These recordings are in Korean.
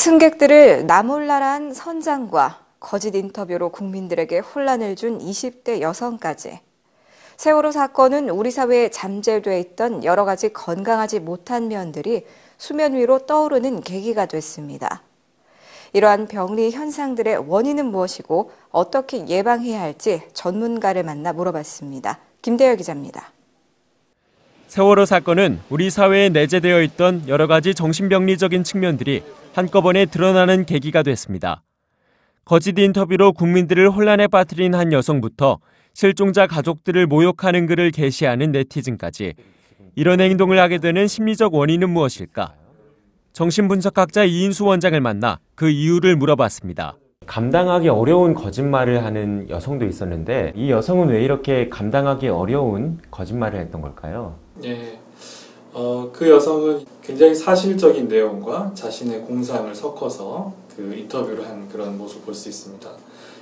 승객들을 나몰라란 선장과 거짓 인터뷰로 국민들에게 혼란을 준 20대 여성까지. 세월호 사건은 우리 사회에 잠재돼 있던 여러 가지 건강하지 못한 면들이 수면 위로 떠오르는 계기가 됐습니다. 이러한 병리 현상들의 원인은 무엇이고 어떻게 예방해야 할지 전문가를 만나 물어봤습니다. 김대열 기자입니다. 세월호 사건은 우리 사회에 내재되어 있던 여러 가지 정신병리적인 측면들이 한꺼번에 드러나는 계기가 됐습니다. 거짓 인터뷰로 국민들을 혼란에 빠뜨린 한 여성부터 실종자 가족들을 모욕하는 글을 게시하는 네티즌까지 이런 행동을 하게 되는 심리적 원인은 무엇일까? 정신분석학자 이인수 원장을 만나 그 이유를 물어봤습니다. 감당하기 어려운 거짓말을 하는 여성도 있었는데 이 여성은 왜 이렇게 감당하기 어려운 거짓말을 했던 걸까요? 예. 어, 그 여성은 굉장히 사실적인 내용과 자신의 공상을 섞어서 그 인터뷰를 한 그런 모습을 볼수 있습니다.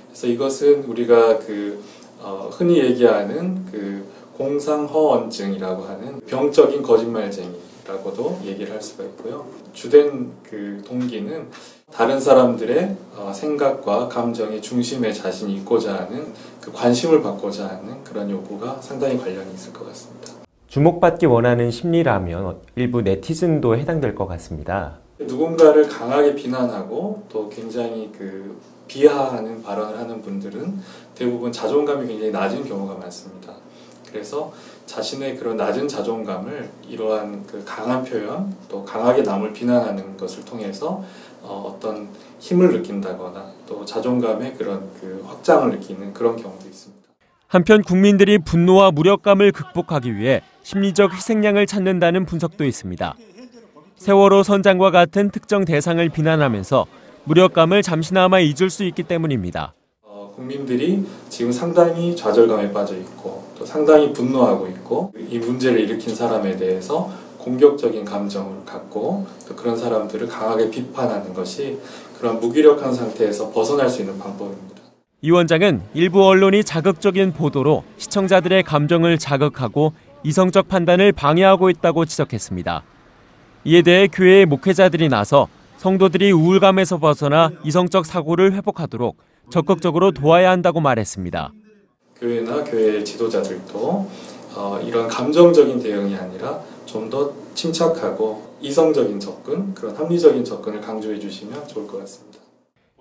그래서 이것은 우리가 그 어, 흔히 얘기하는 그 공상허언증이라고 하는 병적인 거짓말쟁이라고도 얘기를 할 수가 있고요. 주된 그 동기는 다른 사람들의 어, 생각과 감정의 중심에 자신이 있고자 하는 그 관심을 받고자 하는 그런 요구가 상당히 관련이 있을 것 같습니다. 주목받기 원하는 심리라면 일부 네티즌도 해당될 것 같습니다. 누군가를 강하게 비난하고 또 굉장히 그 비하하는 발언을 하는 분들은 대부분 자존감이 굉장히 낮은 경우가 많습니다. 그래서 자신의 그런 낮은 자존감을 이러한 그 강한 표현 또 강하게 남을 비난하는 것을 통해서 어, 어떤 힘을 느낀다거나 또 자존감의 그런 그 확장을 느끼는 그런 경우도 있습니다. 한편 국민들이 분노와 무력감을 극복하기 위해 심리적 희생양을 찾는다는 분석도 있습니다. 세월호 선장과 같은 특정 대상을 비난하면서 무력감을 잠시나마 잊을 수 있기 때문입니다. 어, 국민들이 지금 상당히 좌절감에 빠져 있고 또 상당히 분노하고 있고 이 문제를 일으킨 사람에 대해서 공격적인 감정을 갖고 또 그런 사람들을 강하게 비판하는 것이 그런 무기력한 상태에서 벗어날 수 있는 방법입니다. 이 원장은 일부 언론이 자극적인 보도로 시청자들의 감정을 자극하고 이성적 판단을 방해하고 있다고 지적했습니다. 이에 대해 교회의 목회자들이 나서 성도들이 우울감에서 벗어나 이성적 사고를 회복하도록 적극적으로 도와야 한다고 말했습니다. 교회나 교회 지도자들도 어, 이런 감정적인 대응이 아니라 좀 더 침착하고 이성적인 접근, 그런 합리적인 접근을 강조해 주시면 좋을 것 같습니다.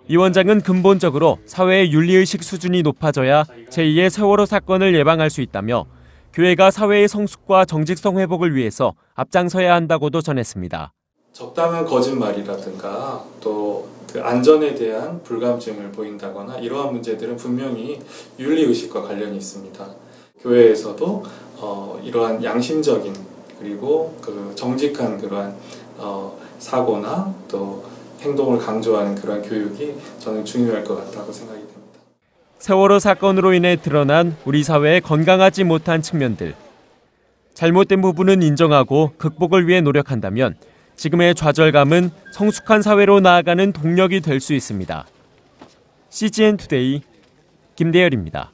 이 원장은 근본적으로 사회의 윤리의식 수준이 높아져야 제2의 세월호 사건을 예방할 수 있다며 교회가 사회의 성숙과 정직성 회복을 위해서 앞장서야 한다고도 전했습니다. 적당한 거짓말이라든가 또 그 안전에 대한 불감증을 보인다거나 이러한 문제들은 분명히 윤리의식과 관련이 있습니다. 교회에서도 어, 이러한 양심적인 그리고 그 정직한 그러한 어, 사고나 또 행동을 강조하는 그러한 교육이 저는 중요할 것 같다고 생각이 됩니다. 세월호 사건으로 인해 드러난 우리 사회의 건강하지 못한 측면들. 잘못된 부분은 인정하고 극복을 위해 노력한다면 지금의 좌절감은 성숙한 사회로 나아가는 동력이 될 수 있습니다. CGN 투데이 김대열입니다.